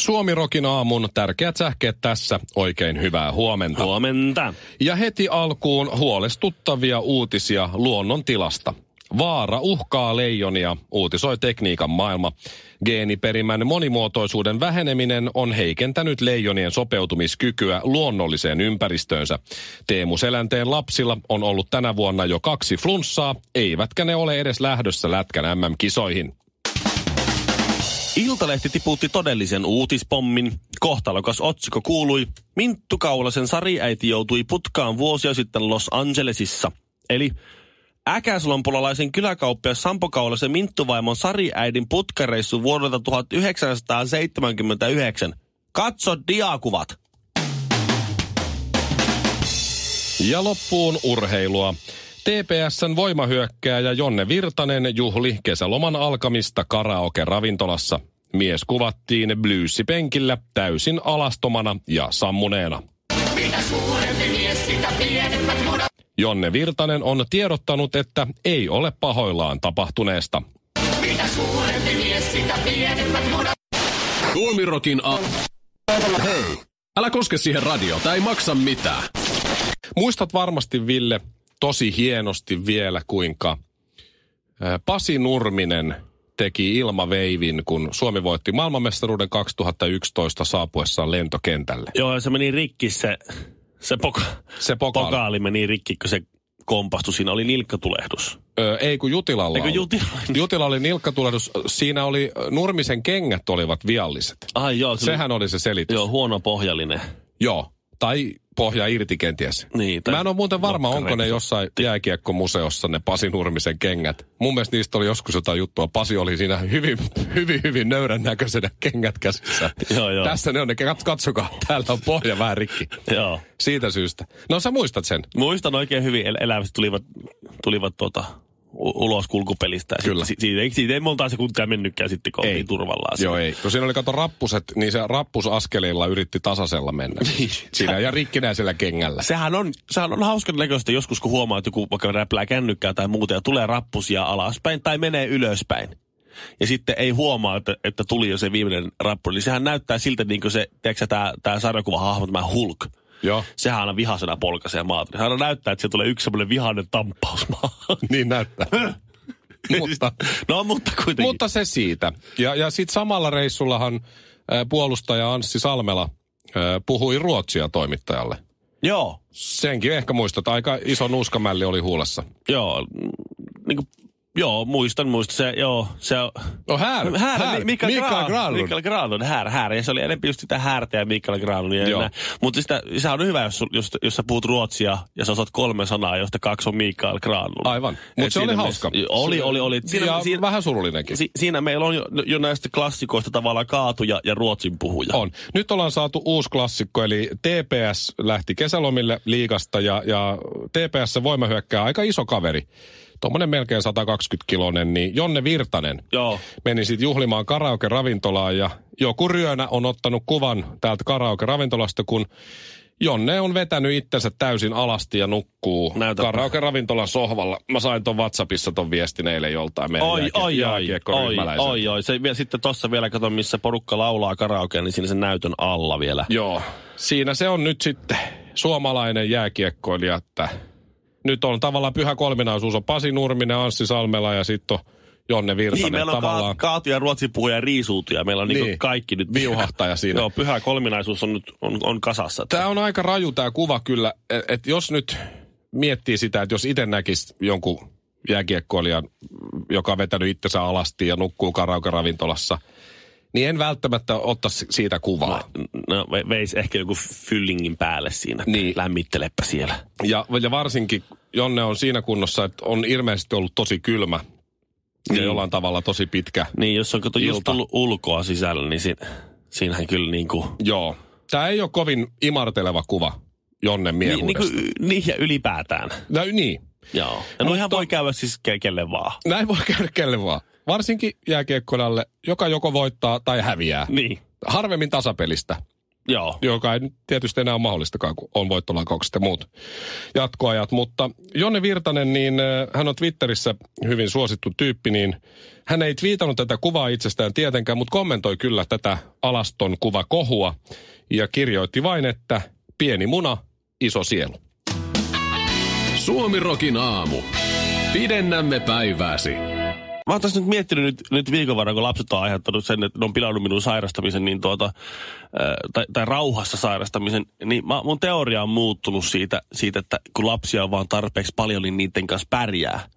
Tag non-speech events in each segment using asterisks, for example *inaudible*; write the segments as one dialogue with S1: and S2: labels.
S1: Suomirokin aamun tärkeät sähkeet tässä. Oikein hyvää huomenta.
S2: Huomenta.
S1: Ja heti alkuun huolestuttavia uutisia luonnon tilasta. Vaara uhkaa leijonia, uutisoi tekniikan maailma. Geeniperimän monimuotoisuuden väheneminen on heikentänyt leijonien sopeutumiskykyä luonnolliseen ympäristöönsä. Teemu Selänteen lapsilla on ollut tänä vuonna jo kaksi flunssaa, eivätkä ne ole edes lähdössä Lätkän MM-kisoihin.
S2: Iltalehti tiputti todellisen uutispommin. Kohtalokas otsikko kuului, Minttu Kaulasen sariäiti joutui putkaan vuosia sitten Los Angelesissa. Eli äkäslompulalaisen kyläkauppias Sampo Kaulasen Minttuvaimon sariäidin putkareissu vuodelta 1979. Katso diakuvat.
S1: Ja loppuun urheilua. TPSn voimahyökkääjä Jonne Virtanen juhli kesäloman alkamista karaoke-ravintolassa. Mies kuvattiin bluesipenkillä täysin alastomana ja sammuneena. Jonne Virtanen on tiedottanut, että ei ole pahoillaan tapahtuneesta.
S3: Tuomirokin a... Hei, älä koske siihen radio, tai ei maksa mitään.
S1: Muistat varmasti, Ville, tosi hienosti vielä, kuinka Pasi Nurminen teki ilmaveivin, kun Suomi voitti maailmanmestaruuden 2011 saapuessaan lentokentälle.
S2: Joo, se meni rikki se, se, poka,
S1: Se pokaali.
S2: pokaali meni rikki, kun se kompastui. Siinä oli nilkkatulehdus.
S1: Ö, ei kun Jutilalla
S2: Eikö
S1: oli.
S2: Jutila?
S1: Jutila oli nilkkatulehdus. Siinä oli, Nurmisen kengät olivat vialliset.
S2: Ai joo, se
S1: Sehän oli se selitys.
S2: Joo, huono pohjallinen.
S1: Joo. Tai pohja irti kenties.
S2: Niin,
S1: Mä en ole muuten varma, onko ne jossain jääkiekkomuseossa ne Pasi Nurmisen kengät. Mun mielestä niistä oli joskus jotain juttua. Pasi oli siinä hyvin, hyvin, hyvin nöyrän näköisenä kengät käsissä.
S2: Joo, joo.
S1: Tässä ne on ne, Kats- katsokaa, täällä on pohja vähän rikki.
S2: Joo.
S1: Siitä syystä. No sä muistat sen.
S2: Muistan oikein hyvin, el- elävästi tulivat, tulivat tuota, ulos kulkupelistä. Ja
S1: Kyllä.
S2: sit- Siitä, ei- siitä ei monta sekuntia mennytkään sitten, oltiin turvallaan.
S1: Joo, ei. Kun siinä oli kato rappuset, niin se rappusaskeleilla yritti tasaisella mennä. siinä ja rikkinäisellä kengällä.
S2: Sehän on, sehän on hauskan näköistä joskus, kun huomaa, että joku vaikka räplää kännykkää tai muuta ja tulee rappusia alaspäin tai menee ylöspäin. Ja sitten ei huomaa, että, että tuli jo se viimeinen rappu. Eli sehän näyttää siltä, niin kuin se, tiedätkö tämä, tämä sarjakuva hahmo, tämä Hulk.
S1: Joo,
S2: Sehän aina vihasena polkaisee maata. Sehän aina näyttää, että se tulee yksi semmoinen vihainen tamppaus maahan.
S1: niin näyttää. *laughs* mutta,
S2: No, mutta kuitenkin.
S1: mutta se siitä. Ja, ja sitten samalla reissullahan ää, puolustaja Anssi Salmela ää, puhui ruotsia toimittajalle.
S2: Joo,
S1: Senkin ehkä muistat, aika iso nuuskamälli oli huulessa.
S2: joo. Niin kuin, joo, muistan, muistan. Se, joo, se on...
S1: No här,
S2: Här,
S1: här.
S2: Mikael,
S1: Mikael
S2: Granlund. Mikael Granlund, här, här. Ja se oli enemmän just sitä härtä ja Mikael Granlundia. Mutta sitä, se on hyvä, jos, jos, jos sä puhut ruotsia ja sä osaat kolme sanaa, josta kaksi on Mikael Granlund.
S1: Aivan. Mutta se oli hauska.
S2: mielessä- Oli, oli, oli.
S1: Siinä, ja siinä, vähän surullinenkin.
S2: si, siinä meillä on jo, jo näistä klassikoista tavallaan kaatuja ja ruotsin puhuja.
S1: On. Nyt ollaan saatu uusi klassikko, eli TPS lähti kesälomille liigasta ja, ja TPS voimahyökkää aika iso kaveri. Tuommoinen melkein 120-kilonen, niin Jonne Virtanen
S2: Joo.
S1: meni sitten juhlimaan karaoke-ravintolaan ja joku ryönä on ottanut kuvan täältä karaoke-ravintolasta, kun Jonne on vetänyt itsensä täysin alasti ja nukkuu
S2: Näytäpä.
S1: karaoke-ravintolan sohvalla. Mä sain ton WhatsAppissa ton viestin eilen joltain meidän
S2: Oi,
S1: jääkie-
S2: oi, oi, oi, oi, oi. Se, vielä, sitten tuossa vielä, kato, missä porukka laulaa karaokea, niin siinä sen näytön alla vielä.
S1: Joo, siinä se on nyt sitten suomalainen jääkiekkoilija, että nyt on tavallaan pyhä kolminaisuus. On Pasi Nurminen, Anssi Salmela ja sitten on Jonne Virtanen
S2: Niin, meillä on
S1: tavallaan.
S2: ka- kaatuja, ruotsin puhuja ja riisuutuja. Meillä on niin.
S1: Niin.
S2: Kaikki nyt.
S1: Viuhahtaja siinä. *laughs*
S2: Joo, pyhä kolminaisuus on nyt on, on kasassa.
S1: Tämä on aika raju tämä kuva kyllä, että et jos nyt miettii sitä, että jos itse näkisi jonkun jääkiekkoilijan, joka on vetänyt itsensä alasti ja nukkuu karaoke-ravintolassa, niin en välttämättä ottaisi siitä kuvaa.
S2: No, ve- veisi ehkä joku fyllingin päälle siinä.
S1: Niin.
S2: Lämmittelepä siellä.
S1: Ja, ja varsinkin Jonne on siinä kunnossa, että on ilmeisesti ollut tosi kylmä ja
S2: Niin.
S1: jollain tavalla tosi pitkä.
S2: Niin, jos on kato just tullut ulkoa sisällä, niin si- siinähän kyllä niin kuin...
S1: Joo. Tämä ei ole kovin imarteleva kuva Jonne
S2: Niin, niin,
S1: miehuudesta.
S2: kuin, niin ja ylipäätään.
S1: No, niin.
S2: Joo. Ja noihän voi käydä siis ke- kelle vaan.
S1: Näin voi käydä kelle vaan. Varsinkin jääkiekkoilalle, joka joko voittaa tai häviää.
S2: Niin.
S1: Harvemmin tasapelistä,
S2: Joo.
S1: joka ei tietysti enää ole mahdollistakaan, kun on voittolaukaukset ja muut jatkoajat. Mutta Jonne Virtanen, niin äh, hän on Twitterissä hyvin suosittu tyyppi, niin hän ei twiitannut tätä kuvaa itsestään tietenkään, mutta kommentoi kyllä tätä alaston kuva kohua ja kirjoitti vain, että pieni muna, iso sielu.
S3: Suomi Rokin aamu. Pidennämme päivääsi.
S2: Mä oon tässä nyt miettinyt nyt, nyt viikon varrella, kun lapset on aiheuttanut sen, että ne on pilannut minun sairastamisen, niin tuota, ää, tai, tai rauhassa sairastamisen, niin mä, mun teoria on muuttunut siitä, siitä, että kun lapsia on vaan tarpeeksi paljon, niin niiden kanssa pärjää.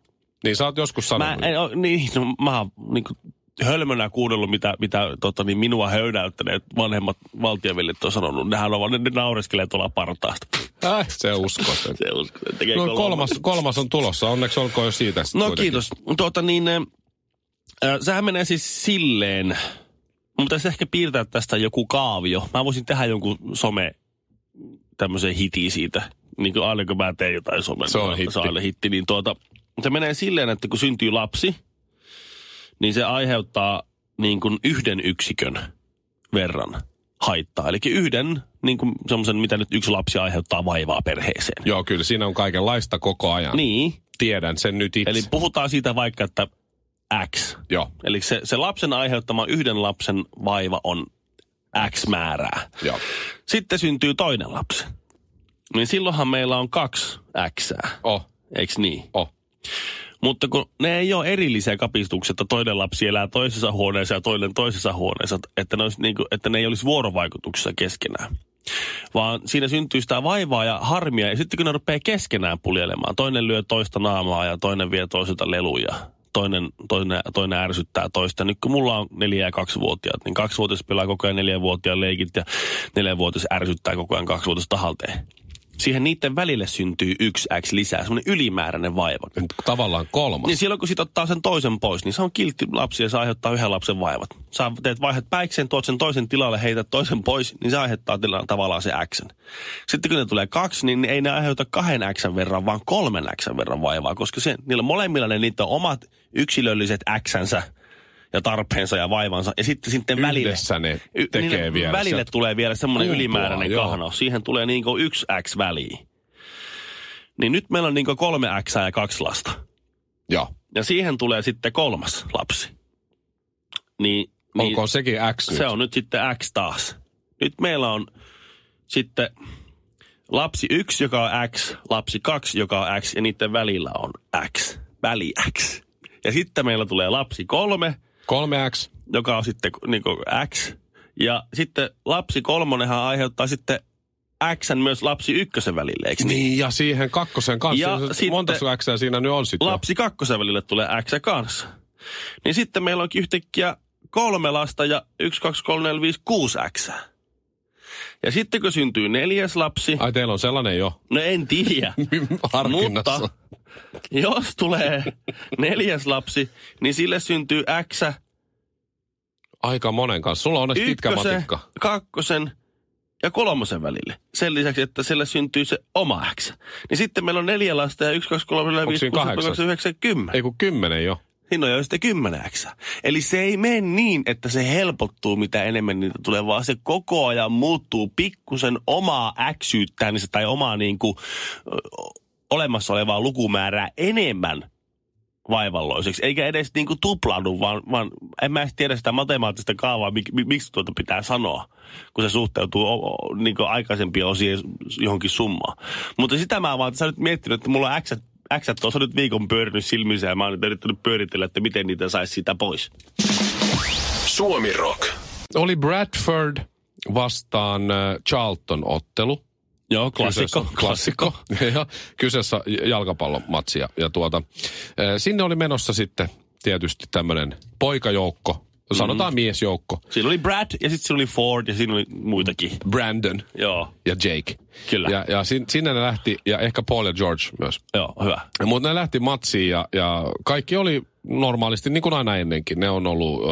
S1: Niin sä oot joskus
S2: Mä,
S1: sanonut.
S2: en, oo- niin, no, mä oon niin kuin, hölmönä kuunnellut, mitä, mitä tota, niin minua höydäyttäneet vanhemmat valtioveljet on sanonut. Nehän on ne, ne naureskelee tuolla partaasta.
S1: Äh, se usko sen.
S2: Se usko,
S1: No
S2: kolmas.
S1: kolmas, on tulossa. Onneksi olkoon jo siitä.
S2: No
S1: kuitenkin.
S2: kiitos. Tuota niin, äh, sehän menee siis silleen, mun pitäisi ehkä piirtää tästä joku kaavio. Mä voisin tehdä jonkun some tämmöisen hitin siitä. Niin kuin aina kun mä teen jotain somen,
S1: Se on
S2: niin
S1: hitti.
S2: Se hitti. Niin tuota, se menee silleen, että kun syntyy lapsi, niin se aiheuttaa niin kuin yhden yksikön verran haittaa. Eli yhden niin kuin semmoisen, mitä nyt yksi lapsi aiheuttaa vaivaa perheeseen.
S1: Joo, kyllä siinä on kaikenlaista koko ajan.
S2: Niin,
S1: Tiedän sen nyt itse.
S2: eli puhutaan siitä vaikka, että X.
S1: Joo,
S2: Eli se, se lapsen aiheuttama yhden lapsen vaiva on X määrää.
S1: joo.
S2: Sitten syntyy toinen lapsi. Niin silloinhan meillä on kaksi X,
S1: Oh,
S2: eikö niin?
S1: oh.
S2: Mutta kun ne ei ole erillisiä kapistuksia, että toinen lapsi elää toisessa huoneessa ja toinen toisessa huoneessa, että ne, olisi niin kuin, että ne ei olisi vuorovaikutuksessa keskenään. Vaan siinä syntyy sitä vaivaa ja harmia, ja sitten kun ne rupeaa keskenään puljelemaan, toinen lyö toista naamaa ja toinen vie toiselta leluja, toinen, toinen, toinen ärsyttää toista. Nyt kun mulla on neljä ja kaksivuotiaat, niin kaksivuotias pelaa koko ajan neljävuotiaan leikit ja neljävuotias ärsyttää koko ajan kaksivuotias tahalteen. Siihen niiden välille syntyy yksi X lisää, semmoinen ylimääräinen vaiva.
S1: Tavallaan kolmas.
S2: Niin silloin kun sit ottaa sen toisen pois, niin se on kiltti lapsi ja se aiheuttaa yhden lapsen vaivat. Sä teet vaihdat päikseen, tuot sen toisen tilalle, heität toisen pois, niin se aiheuttaa tila- tavallaan se X. Sitten kun ne tulee kaksi, niin ei ne aiheuta kahden X verran, vaan kolmen X verran vaivaa, koska se, niillä molemmilla ne niitä on omat yksilölliset Xnsä ja tarpeensa ja vaivansa. Ja sitten sitten välille,
S1: Yhdessä ne
S2: Y-
S1: tekee
S2: niille
S1: vielä.
S2: välille
S1: Sieltä
S2: tulee vielä semmoinen ylimääräinen
S1: joo.
S2: kahnaus. Siihen tulee niin kuin yksi X väliin. Niin nyt meillä on niin kuin kolme X ja kaksi lasta.
S1: Joo.
S2: Ja siihen tulee sitten kolmas lapsi. Niin, niin
S1: Olkoon sekin X nyt.
S2: se on nyt sitten X taas. Nyt meillä on sitten lapsi yksi, joka on X, lapsi kaksi, joka on X, ja niiden välillä on X, väli X. Ja sitten meillä tulee lapsi kolme,
S1: Kolme X.
S2: joka on sitten niin X. Ja sitten lapsi kolmonenhan aiheuttaa sitten X myös lapsi ykkösen välille, eikö niin?
S1: Niin, ja siihen kakkosen kanssa.
S2: Ja
S1: Monta X siinä nyt on sitten
S2: Lapsi kakkosen välille tulee X kanssa. Niin sitten meillä onkin yhtäkkiä kolme lasta ja yksi, kaksi, kolme, neljä, viisi, kuusi X. Ja sitten kun syntyy neljäs lapsi,
S1: Ai teillä on sellainen jo
S2: no en tiedä. *laughs*
S1: harkinnassa.
S2: Mutta jos tulee neljäs lapsi, niin sille syntyy X
S1: Aika monen kanssa. Sulla on onneksi pitkä matikka.
S2: kakkosen ja kolmosen välille. Sen lisäksi, että sille syntyy se oma X. Niin sitten meillä on neljä lasta ja yksi, kaksi, kolme, neljä,
S1: Onko
S2: viisi,
S1: siinä
S2: kuusi, seitsemän,
S1: kahdeksan?
S2: kahdeksan, yhdeksän, kymmenen.
S1: Ei kun kymmenen jo.
S2: Siinä on sitten 10 X. Eli se ei mene niin, että se helpottuu mitä enemmän niitä tulee, vaan se koko ajan muuttuu pikkusen omaa äksyyttään tai omaa niin kuin, olemassa olevaa lukumäärää enemmän vaivalloiseksi, eikä edes niin kuin tuplaudu, vaan, vaan en mä edes tiedä sitä matemaattista kaavaa, mik, mik, miksi tuota pitää sanoa, kun se suhteutuu o, o, niin kuin aikaisempien osien johonkin summaan. Mutta sitä mä vaan tässä nyt miettinyt, että mulla on X, X tuossa nyt viikon pyörinyt silmissä ja mä oon nyt yrittänyt pyöritellä, että miten niitä saisi siitä pois.
S3: Suomi Rock.
S1: Oli Bradford vastaan äh, Charlton-ottelu.
S2: Joo, klassikko.
S1: Kyseessä- klassikko. *laughs* ja kyseessä jalkapallomatsi. Ja, ja tuota, äh, sinne oli menossa sitten tietysti tämmöinen poikajoukko, sanotaan miesjoukko,
S2: Siinä oli Brad ja sitten siinä oli Ford ja siinä oli muitakin.
S1: Brandon
S2: Joo,
S1: ja Jake.
S2: Kyllä.
S1: Ja, ja sin, sinne ne lähti, ja ehkä Paul ja George myös.
S2: joo, hyvä.
S1: Mutta ne lähti matsiin ja, ja kaikki oli normaalisti niin kuin aina ennenkin. Ne on ollut uh,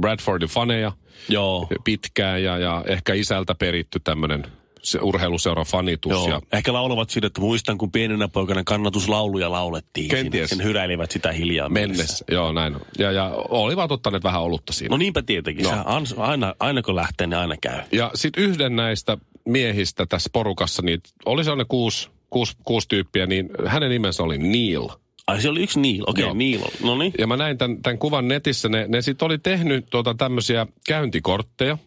S1: Bradfordin faneja
S2: Joo.
S1: pitkään ja, ja ehkä isältä peritty tämmöinen se urheiluseuran fanitus.
S2: Joo.
S1: Ja,
S2: Ehkä laulavat siitä, että muistan, kun pienenä poikana kannatuslauluja laulettiin.
S1: Kenties.
S2: Sen hyräilivät sitä hiljaa
S1: mennessä. Joo, näin. Ja, ja olivat ottaneet vähän olutta siinä.
S2: No niinpä tietenkin.
S1: No.
S2: Se aina, aina kun lähtee, niin aina käy.
S1: Ja sitten yhden näistä miehistä tässä porukassa, niin oli sellainen kuusi, kuusi, kuusi tyyppiä, niin hänen nimensä oli Neil.
S2: Ai se oli yksi Neil. Okei, okay, Neil. No niin.
S1: Ja mä näin tämän, tämän kuvan netissä. Ne, ne sitten oli tehnyt tuota tämmöisiä käyntikortteja,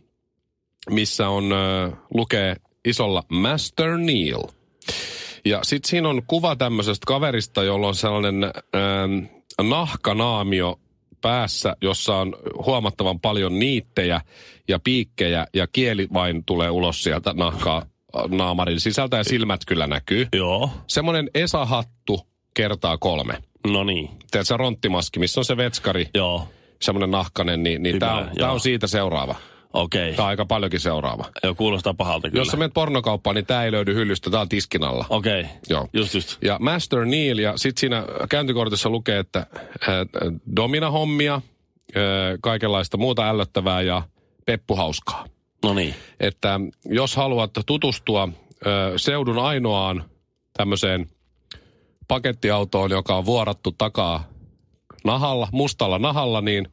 S1: missä on, äh, lukee isolla Master Neil. Ja sitten siinä on kuva tämmöisestä kaverista, jolla on sellainen ähm, nahkanaamio päässä, jossa on huomattavan paljon niittejä ja piikkejä ja kieli vain tulee ulos sieltä nahkaa naamarin sisältä ja silmät kyllä näkyy.
S2: Joo.
S1: Semmoinen Esa-hattu kertaa kolme.
S2: No niin.
S1: Tiedätkö se ronttimaski, missä on se vetskari,
S2: Joo.
S1: semmoinen nahkanen, niin, niin tämä on, tää on siitä seuraava.
S2: Okei.
S1: Tämä on aika paljonkin seuraava.
S2: Joo, kuulostaa pahalta kyllä.
S1: Jos sä menet pornokauppaan, niin tämä ei löydy hyllystä, tämä on tiskin alla.
S2: Okei. Okay.
S1: Joo.
S2: Just just.
S1: Ja Master Neil, ja sitten siinä käyntikortissa lukee, että äh, domina-hommia, äh, kaikenlaista muuta ällöttävää ja peppuhauskaa.
S2: No niin.
S1: Että jos haluat tutustua äh, seudun ainoaan tämmöiseen pakettiautoon, joka on vuorattu takaa nahalla, mustalla nahalla, niin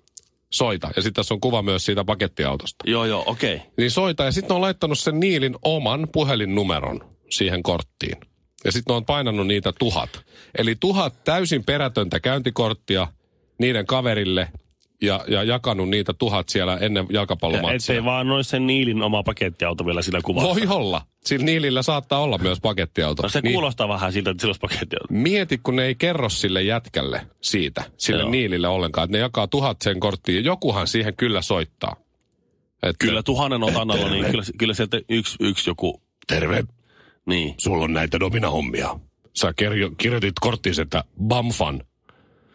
S1: soita. Ja sitten tässä on kuva myös siitä pakettiautosta.
S2: Joo, joo, okei. Okay.
S1: Niin soita, ja sitten on laittanut sen Niilin oman puhelinnumeron siihen korttiin. Ja sitten on painanut niitä tuhat. Eli tuhat täysin perätöntä käyntikorttia niiden kaverille ja, ja jakanut niitä tuhat siellä ennen jalkapallomatsia.
S2: Ettei vaan noin sen Niilin oma pakettiauto vielä siinä kuvassa.
S1: Voi olla. Sillä Niilillä saattaa olla myös pakettiauto.
S2: No se
S1: Niin
S2: kuulostaa vähän siltä, että sillä olisi pakettiauto.
S1: Mieti, kun ne ei kerro sille jätkälle siitä, sille
S2: Joo.
S1: Niilille ollenkaan. Että ne jakaa tuhat sen korttiin. ja Jokuhan siihen kyllä soittaa. Että,
S2: Kyllä tuhannen otannalla, niin kyllä, kyllä sieltä yksi, yksi joku...
S1: Terve,
S2: Niin.
S1: sulla on näitä domina-hommia. Sä kirjo, kirjoitit korttiin, että Bamfan,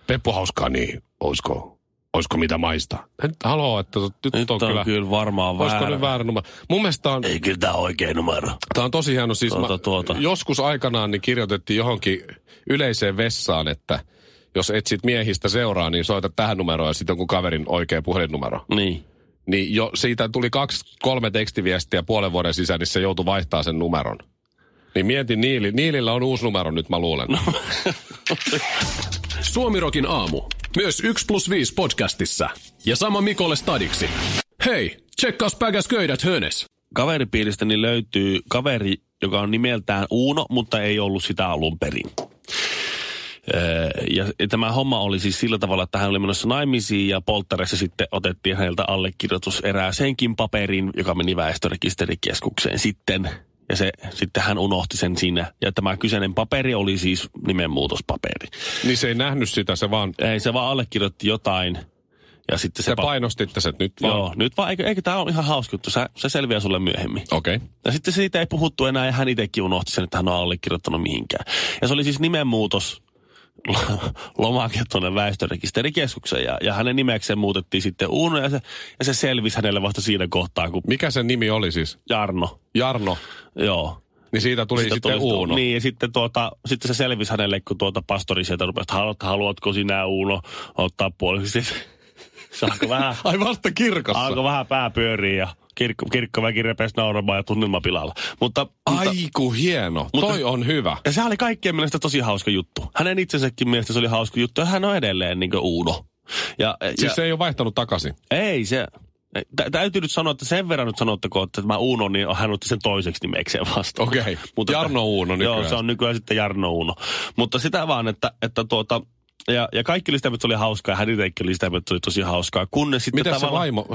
S1: Peppu hauskaa, niin oisko, oisko mitä maista? Nyt haluaa, että nyt,
S2: Nyt
S1: on,
S2: on
S1: kyllä,
S2: kyllä varmaan
S1: olisiko
S2: väärä.
S1: nyt väärä numero. Mun mielestä on,
S2: Ei kyllä tämä oikea numero.
S1: Tämä on tosi hieno. Siis
S2: Tuota,
S1: mä,
S2: tuota.
S1: Joskus aikanaan niin kirjoitettiin johonkin yleiseen vessaan, että jos etsit miehistä seuraa, niin soita tähän numeroon ja sitten jonkun kaverin oikea puhelinnumero.
S2: Niin.
S1: Niin jo siitä tuli kaksi, kolme tekstiviestiä puolen vuoden sisään, niin se joutui vaihtaa sen numeron. Niin mietin Niili. Niilillä on uusi numero nyt, mä luulen. No. *laughs*
S3: Suomirokin aamu. Myös 1 plus 5 podcastissa. Ja sama Mikolle stadiksi. Hei, tsekkaus päkäs köydät hönes.
S2: Kaveripiiristäni niin löytyy kaveri, joka on nimeltään Uuno, mutta ei ollut sitä alun perin. Öö, Ja tämä homma oli siis sillä tavalla, että hän oli menossa naimisiin ja polttareissa sitten otettiin häneltä allekirjoitus erääseenkin paperiin, joka meni väestörekisterikeskukseen sitten. Ja se, sitten hän unohti sen siinä. Ja tämä kyseinen paperi oli siis nimenmuutospaperi.
S1: niin se ei nähnyt sitä, se vaan...
S2: Ei, se vaan allekirjoitti jotain. Ja sitten se...
S1: Se painostitte sen nyt vaan.
S2: Joo, nyt vaan, eikö, eikö tämä ole ihan hauska juttu, se, se selviää sulle myöhemmin.
S1: Okei. Okay.
S2: Ja sitten siitä ei puhuttu enää ja hän itsekin unohti sen, että hän on allekirjoittanut mihinkään. Ja se oli siis nimenmuutos lomake tuonne väestörekisterikeskukseen ja, ja hänen nimekseen muutettiin sitten Uuno ja se, ja se selvisi hänelle vasta siinä kohtaa, kun
S1: Mikä sen nimi oli siis?
S2: Jarno,
S1: Jarno.
S2: joo.
S1: Niin siitä tuli
S2: Siitä
S1: sitten
S2: tuli
S1: Uuno.
S2: Niin, ja sitten, tuota, sitten se selvisi hänelle, kun tuota pastori sieltä rupesi, että haluat, haluatko sinä Uuno ottaa puoliksi. Se alkoi vähän, *laughs*
S1: Ai vasta kirkossa.
S2: alkoi vähän pää pyöriä ja kirkko, kirkkoväki repesi nauramaan ja tunnelma pilalla. Mutta, mutta,
S1: hieno.
S2: Mutta-
S1: Toi on hyvä.
S2: ja se oli kaikkien mielestä tosi hauska juttu. Hänen itsensäkin mielestä se oli hauska juttu ja hän on edelleen niin Uuno. Ja,
S1: Siis
S2: ja,
S1: se ei ole vaihtanut takaisin.
S2: ei se, tä, täytyy nyt sanoa, että sen verran nyt sanottakoon, että tämä Uuno, niin hän otti sen toiseksi nimekseen vasta.
S1: Okei. Jarno Uuno nykyään.
S2: Joo, se on nykyään sitten Jarno Uuno. Mutta sitä vaan, että, että tuota, ja, ja kaikki oli sitä, että se oli hauskaa, ja hän itsekin oli sitä, että se oli tosi hauskaa. Kunnes sitten
S1: se
S2: tavallaan-
S1: vaimo?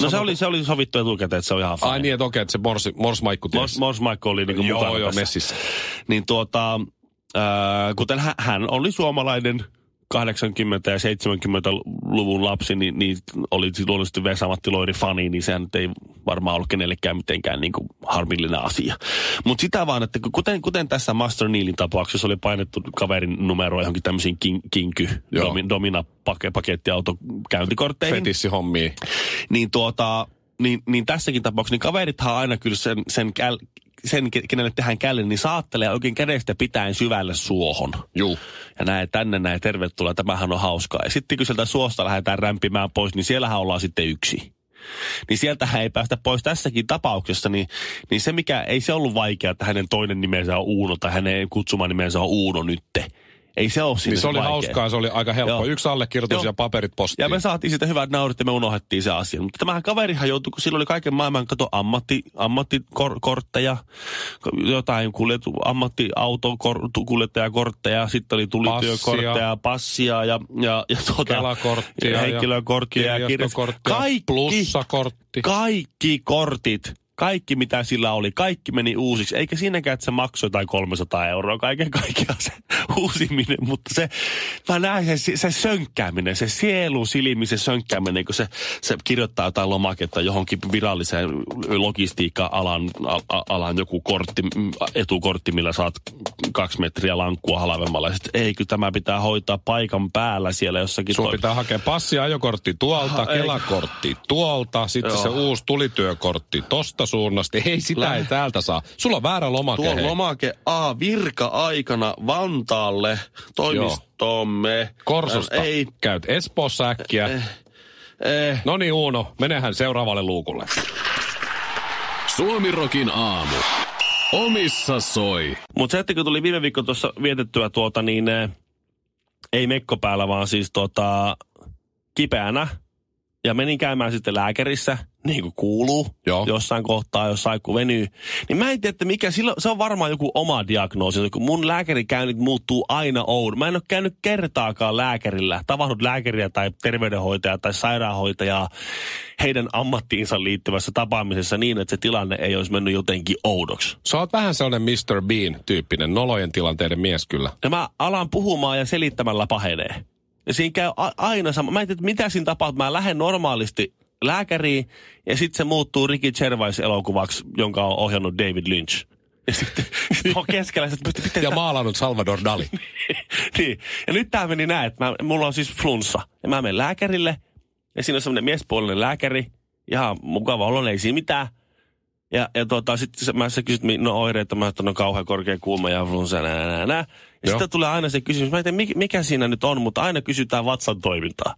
S2: No se oli, se oli sovittu etukäteen, että se on ihan fine.
S1: Ai niin, että okei, että se morsi, morsmaikku
S2: Mors,
S1: tiesi.
S2: Mors Michael oli niinku
S1: Joo,
S2: mukana
S1: joo,
S2: tässä.
S1: messissä.
S2: Niin tuota, ää, kuten hän, hän oli suomalainen 80- ja 70-luvun lapsi, niin, niin oli luonnollisesti Vesa-Matti Loiri fani, niin sehän nyt ei varmaan ollut kenellekään mitenkään niin kuin harmillinen asia. Mutta sitä vaan, että kuten, kuten tässä Master Neilin tapauksessa oli painettu kaverin numero johonkin tämmöisiin kin, kinky,
S1: Joo.
S2: domi, domina pake, pakettiauto käyntikortteihin
S1: Fetissihommiin.
S2: niin tuota, niin, niin tässäkin tapauksessa, niin kaverithan aina kyllä sen, sen käl, sen, ke- kenelle tehdään källe, niin saattelee oikein kädestä pitäen syvälle suohon.
S1: Juu.
S2: Ja näin tänne näin, tervetuloa, tämähän on hauskaa. Ja sitten kun sieltä suosta lähdetään rämpimään pois, niin siellähän ollaan sitten yksi. Niin sieltähän ei päästä pois tässäkin tapauksessa, niin, niin se mikä, ei se ollut vaikea, että hänen toinen nimensä on Uuno tai hänen kutsuma nimensä on Uuno nytte. Ei se ole
S1: Niin se oli
S2: vaikea.
S1: hauskaa, se oli aika helppo.
S2: Joo.
S1: Yksi allekirjoitus
S2: Joo.
S1: ja paperit postiin.
S2: Ja me saatiin sitä hyvät naurit ja me unohdettiin se asia. Mutta tämähän kaverihan joutui, kun sillä oli kaiken maailman kato ammatti, ammattikortteja, jotain kuljetu, ammattiautokuljettajakortteja, sitten oli tulityökortteja, passia ja, ja, ja tuota,
S1: Kelakorttia ja
S2: henkilökorttia ja,
S1: kirjastokorttia,
S2: Kaikki,
S1: plussakortti.
S2: kaikki kortit, kaikki mitä sillä oli, kaikki meni uusiksi. Eikä siinäkään, että se maksoi jotain 300 euroa kaiken kaikkiaan se uusiminen, mutta se, mä näen se, se sönkkääminen, se sielun silmisen sönkkääminen, kun se, se kirjoittaa jotain lomaketta johonkin viralliseen logistiikka-alan alan joku kortti, mm, etukortti, millä saat kaksi metriä lankkua halvemmalla. Ja sit, ei, kun tämä pitää hoitaa paikan päällä siellä jossakin.
S1: Sun
S2: toi-
S1: pitää hakea passi ajokortti tuolta,
S2: Ah, ei.
S1: kelakortti tuolta, sitten
S2: Joo.
S1: se uusi tulityökortti tosta suunnasta. Ei, sitä
S2: Lä-
S1: ei täältä saa. Sulla on väärä lomake.
S2: Tuo
S1: hei.
S2: lomake A virka-aikana Vantaalle toimistoomme.
S1: Korsosta.
S2: Äh, Ei,
S1: Käyt Espoossa äkkiä.
S2: eh,
S1: No niin Uuno, menehän seuraavalle luukulle.
S3: Suomirokin aamu. Omissa soi.
S2: mutta se, että kun tuli viime viikko tuossa vietettyä tuota, niin eh, ei mekko päällä, vaan siis tuota, kipeänä. Ja menin käymään sitten lääkärissä, niin kuin kuuluu,
S1: Joo.
S2: jossain kohtaa, jos saikku venyy. Niin mä en tiedä, että mikä, sillä, se on varmaan joku oma diagnoosi, kun mun lääkärikäynnit muuttuu aina oudon. Mä en ole käynyt kertaakaan lääkärillä, tavannut lääkäriä tai terveydenhoitajaa tai sairaanhoitajaa heidän ammattiinsa liittyvässä tapaamisessa niin, että se tilanne ei olisi mennyt jotenkin oudoksi.
S1: Sä oot vähän sellainen Mr. Bean-tyyppinen, nolojen tilanteiden mies kyllä.
S2: Ja mä alan puhumaan ja selittämällä pahenee. Ja siinä käy a- aina sama. Mä en tiedä, mitä siinä tapahtuu. Mä lähden normaalisti lääkäriin ja sitten se muuttuu Ricky Gervais-elokuvaksi, jonka on ohjannut David Lynch. Ja sitten *laughs* sit on keskellä, että miten, miten
S1: Ja maalannut Salvador Dali. *laughs*
S2: niin. Ja nyt tää meni näin, että mä, mulla on siis flunssa. Ja mä menen lääkärille. Ja siinä on semmoinen miespuolinen lääkäri. Ihan mukava olo, ei siinä mitään. Ja, ja tota, sitten mä se kysyt, no oireita, mä että no kauhean korkea kuuma ja flunssa, nää, nää, nää. Ja sitten tulee aina se kysymys, mä en tiedä mikä, siinä nyt on, mutta aina kysytään vatsan toimintaa.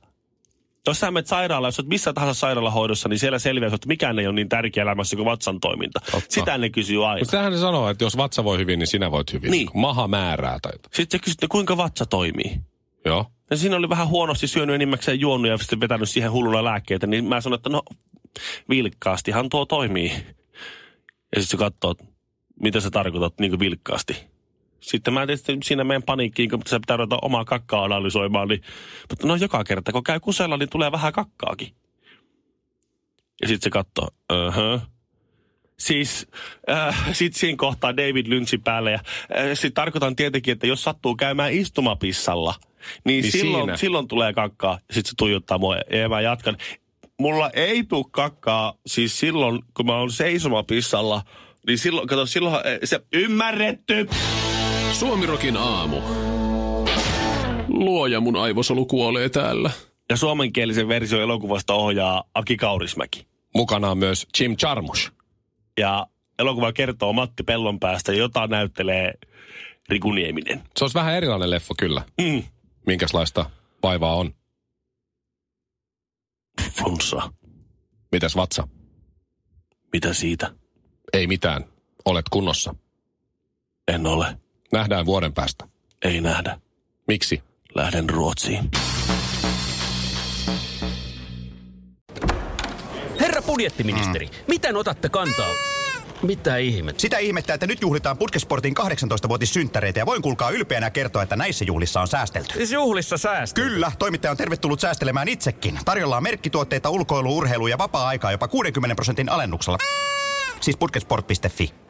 S2: Jos sä menet sairaalaan, jos olet missä tahansa sairaalahoidossa, niin siellä selviää, että mikään ei ole niin tärkeä elämässä kuin vatsan toiminta.
S1: Totta.
S2: Sitä ne kysyy aina.
S1: Mutta sitähän se sanoo, että jos vatsa voi hyvin, niin sinä voit hyvin.
S2: Niin.
S1: Maha määrää tai.
S2: Sitten se kysyt, kuinka vatsa toimii.
S1: Joo.
S2: Ja siinä oli vähän huonosti syönyt enimmäkseen juonut ja sitten vetänyt siihen hullulla lääkkeitä, niin mä sanoin, että no vilkkaastihan tuo toimii. Ja sitten se katsoo, mitä sä tarkoitat niin kuin vilkkaasti. Sitten mä tietysti siinä meidän paniikkiin, kun se pitää ruveta omaa kakkaa analysoimaan, niin, mutta no joka kerta, kun käy kusella, niin tulee vähän kakkaakin. Ja sitten se katsoo, uh Siis äh, sitten siinä kohtaa David Lynchin päälle. Ja äh, sitten tarkoitan tietenkin, että jos sattuu käymään istumapissalla, niin,
S1: Niin
S2: niin silloin,
S1: siinä.
S2: silloin tulee kakkaa. Sitten se tuijottaa mua ja mä jatkan. Mulla ei tule kakkaa, siis silloin kun mä oon seisomapissalla, niin silloin, kato, silloin se ymmärretty.
S3: Suomirokin aamu. Luoja mun aivosolu kuolee täällä.
S2: Ja suomenkielisen versio elokuvasta ohjaa Aki Kaurismäki.
S1: Mukana on myös Jim Jarmusch.
S2: Ja elokuva kertoo Matti Pellonpäästä, jota näyttelee Riku Nieminen.
S1: Se olisi vähän erilainen leffa kyllä.
S2: Mm.
S1: Minkälaista vaivaa on?
S2: Flunssa.
S1: Mitäs vatsa?
S2: Mitä siitä?
S1: Ei mitään. Olet kunnossa.
S2: En ole.
S1: Nähdään vuoden päästä.
S2: Ei nähdä.
S1: Miksi?
S2: Lähden Ruotsiin.
S4: Herra budjettiministeri, mm. miten otatte kantaa? Mitä ihmettä?
S5: Sitä ihmettä, että nyt juhlitaan Putkesportin 18-vuotissynttäreitä ja voin kuulkaa ylpeänä kertoa, että näissä juhlissa on säästelty.
S4: Siis juhlissa säästö.
S5: Kyllä, toimittaja on tervetullut säästelemään itsekin. Tarjolla on merkkituotteita, ulkoilu, urheilu ja vapaa-aikaa jopa 60 prosentin alennuksella. Siis putkesport.fi.